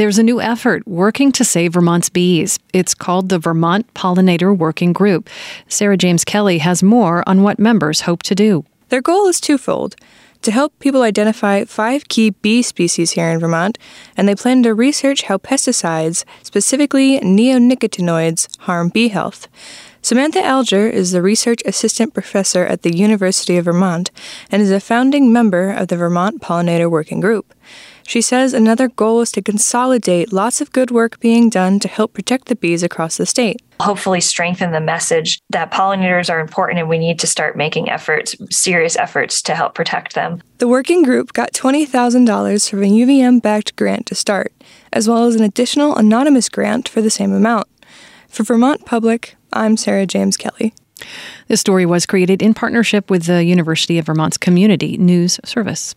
There's a new effort working to save Vermont's bees. It's called the Vermont Pollinator Working Group. Sarah James Kelly has more on what members hope to do. Their goal is twofold to help people identify five key bee species here in Vermont, and they plan to research how pesticides, specifically neonicotinoids, harm bee health. Samantha Alger is the research assistant professor at the University of Vermont and is a founding member of the Vermont Pollinator Working Group. She says another goal is to consolidate lots of good work being done to help protect the bees across the state. Hopefully, strengthen the message that pollinators are important and we need to start making efforts, serious efforts to help protect them. The working group got $20,000 from a UVM backed grant to start, as well as an additional anonymous grant for the same amount. For Vermont Public, I'm Sarah James Kelly. This story was created in partnership with the University of Vermont's Community News Service.